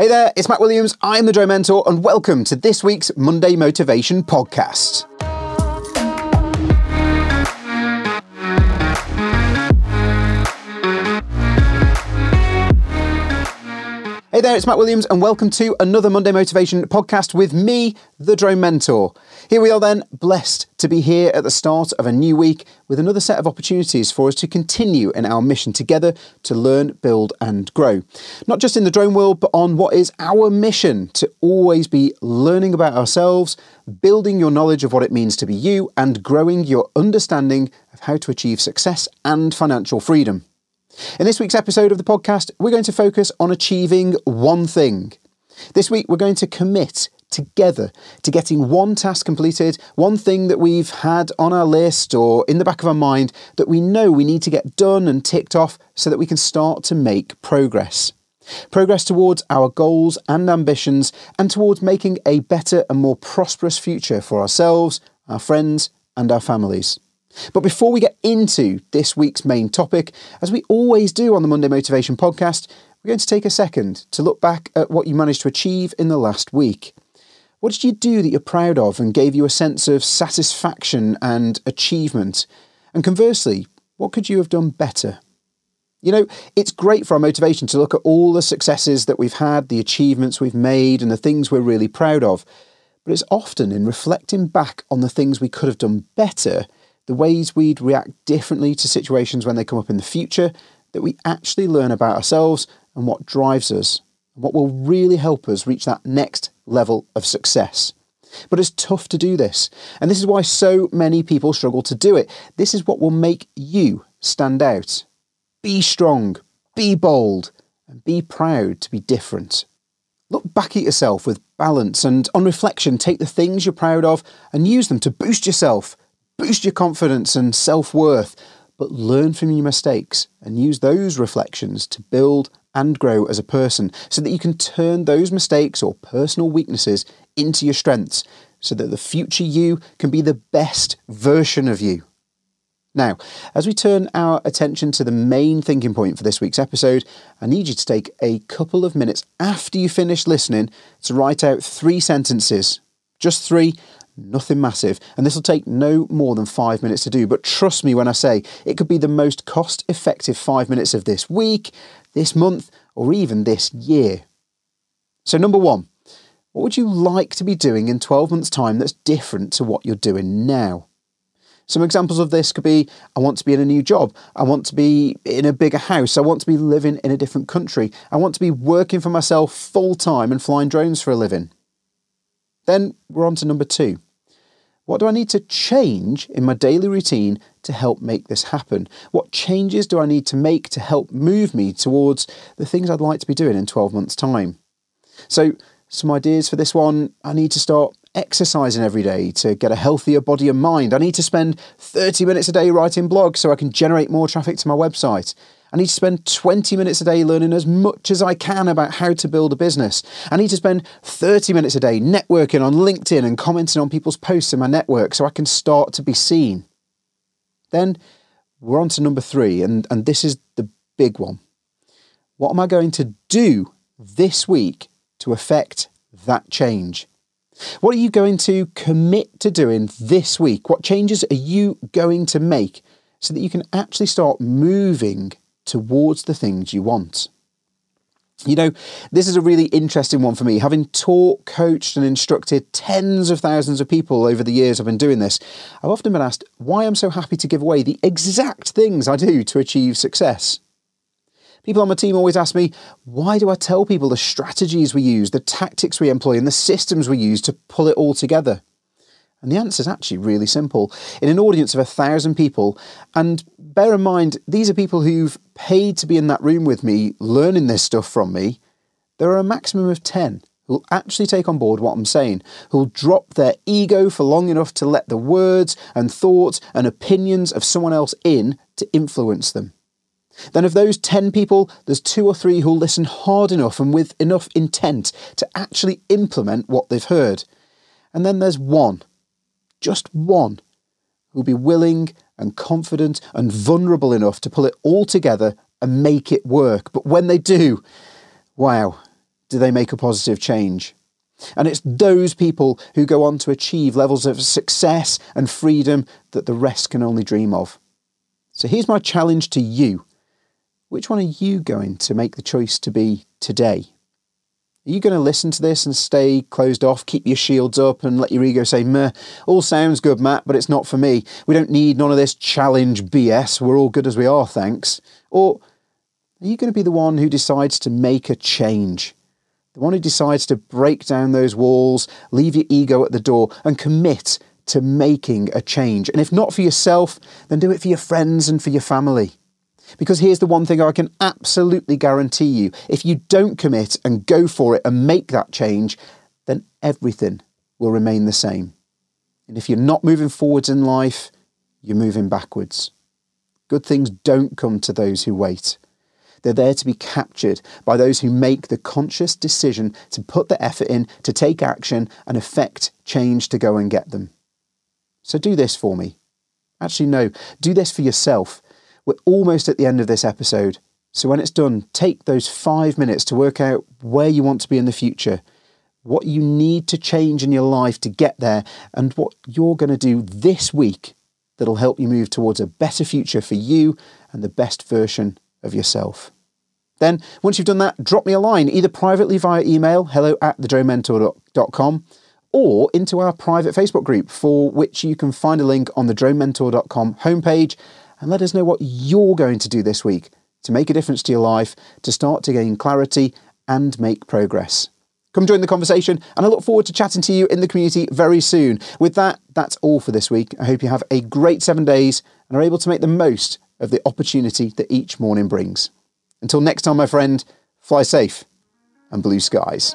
Hey there, it's Matt Williams. I'm the Drone Mentor, and welcome to this week's Monday Motivation Podcast. Hey there, it's Matt Williams, and welcome to another Monday Motivation podcast with me, the Drone Mentor. Here we are, then, blessed to be here at the start of a new week with another set of opportunities for us to continue in our mission together to learn, build, and grow. Not just in the drone world, but on what is our mission to always be learning about ourselves, building your knowledge of what it means to be you, and growing your understanding of how to achieve success and financial freedom. In this week's episode of the podcast, we're going to focus on achieving one thing. This week, we're going to commit together to getting one task completed, one thing that we've had on our list or in the back of our mind that we know we need to get done and ticked off so that we can start to make progress. Progress towards our goals and ambitions and towards making a better and more prosperous future for ourselves, our friends, and our families. But before we get into this week's main topic, as we always do on the Monday Motivation podcast, we're going to take a second to look back at what you managed to achieve in the last week. What did you do that you're proud of and gave you a sense of satisfaction and achievement? And conversely, what could you have done better? You know, it's great for our motivation to look at all the successes that we've had, the achievements we've made, and the things we're really proud of. But it's often in reflecting back on the things we could have done better the ways we'd react differently to situations when they come up in the future, that we actually learn about ourselves and what drives us, and what will really help us reach that next level of success. But it's tough to do this, and this is why so many people struggle to do it. This is what will make you stand out. Be strong, be bold, and be proud to be different. Look back at yourself with balance and on reflection, take the things you're proud of and use them to boost yourself boost your confidence and self worth, but learn from your mistakes and use those reflections to build and grow as a person so that you can turn those mistakes or personal weaknesses into your strengths so that the future you can be the best version of you. Now, as we turn our attention to the main thinking point for this week's episode, I need you to take a couple of minutes after you finish listening to write out three sentences, just three, nothing massive, and this will take no more than five minutes to do. But trust me when I say it could be the most cost effective five minutes of this week, this month, or even this year. So, number one, what would you like to be doing in 12 months' time that's different to what you're doing now? Some examples of this could be I want to be in a new job. I want to be in a bigger house. I want to be living in a different country. I want to be working for myself full time and flying drones for a living. Then we're on to number two. What do I need to change in my daily routine to help make this happen? What changes do I need to make to help move me towards the things I'd like to be doing in 12 months' time? So, some ideas for this one I need to start exercising every day to get a healthier body and mind. I need to spend 30 minutes a day writing blogs so I can generate more traffic to my website. I need to spend 20 minutes a day learning as much as I can about how to build a business. I need to spend 30 minutes a day networking on LinkedIn and commenting on people's posts in my network so I can start to be seen. Then we're on to number three, and, and this is the big one. What am I going to do this week to affect that change? What are you going to commit to doing this week? What changes are you going to make so that you can actually start moving towards the things you want. You know, this is a really interesting one for me. Having taught, coached, and instructed tens of thousands of people over the years I've been doing this, I've often been asked why I'm so happy to give away the exact things I do to achieve success. People on my team always ask me, why do I tell people the strategies we use, the tactics we employ, and the systems we use to pull it all together? And the answer is actually really simple. In an audience of a thousand people, and bear in mind, these are people who've paid to be in that room with me, learning this stuff from me, there are a maximum of 10 who'll actually take on board what I'm saying, who'll drop their ego for long enough to let the words and thoughts and opinions of someone else in to influence them. Then, of those 10 people, there's two or three who'll listen hard enough and with enough intent to actually implement what they've heard. And then there's one just one, who'll be willing and confident and vulnerable enough to pull it all together and make it work. But when they do, wow, do they make a positive change. And it's those people who go on to achieve levels of success and freedom that the rest can only dream of. So here's my challenge to you. Which one are you going to make the choice to be today? Are you going to listen to this and stay closed off, keep your shields up, and let your ego say, meh, all sounds good, Matt, but it's not for me. We don't need none of this challenge BS. We're all good as we are, thanks. Or are you going to be the one who decides to make a change? The one who decides to break down those walls, leave your ego at the door, and commit to making a change. And if not for yourself, then do it for your friends and for your family. Because here's the one thing I can absolutely guarantee you if you don't commit and go for it and make that change, then everything will remain the same. And if you're not moving forwards in life, you're moving backwards. Good things don't come to those who wait. They're there to be captured by those who make the conscious decision to put the effort in, to take action, and effect change to go and get them. So do this for me. Actually, no, do this for yourself. We're almost at the end of this episode. So when it's done, take those five minutes to work out where you want to be in the future, what you need to change in your life to get there, and what you're going to do this week that'll help you move towards a better future for you and the best version of yourself. Then, once you've done that, drop me a line, either privately via email, hello at thedronementor.com, or into our private Facebook group, for which you can find a link on the dronementor.com homepage and let us know what you're going to do this week to make a difference to your life, to start to gain clarity and make progress. Come join the conversation, and I look forward to chatting to you in the community very soon. With that, that's all for this week. I hope you have a great seven days and are able to make the most of the opportunity that each morning brings. Until next time, my friend, fly safe and blue skies.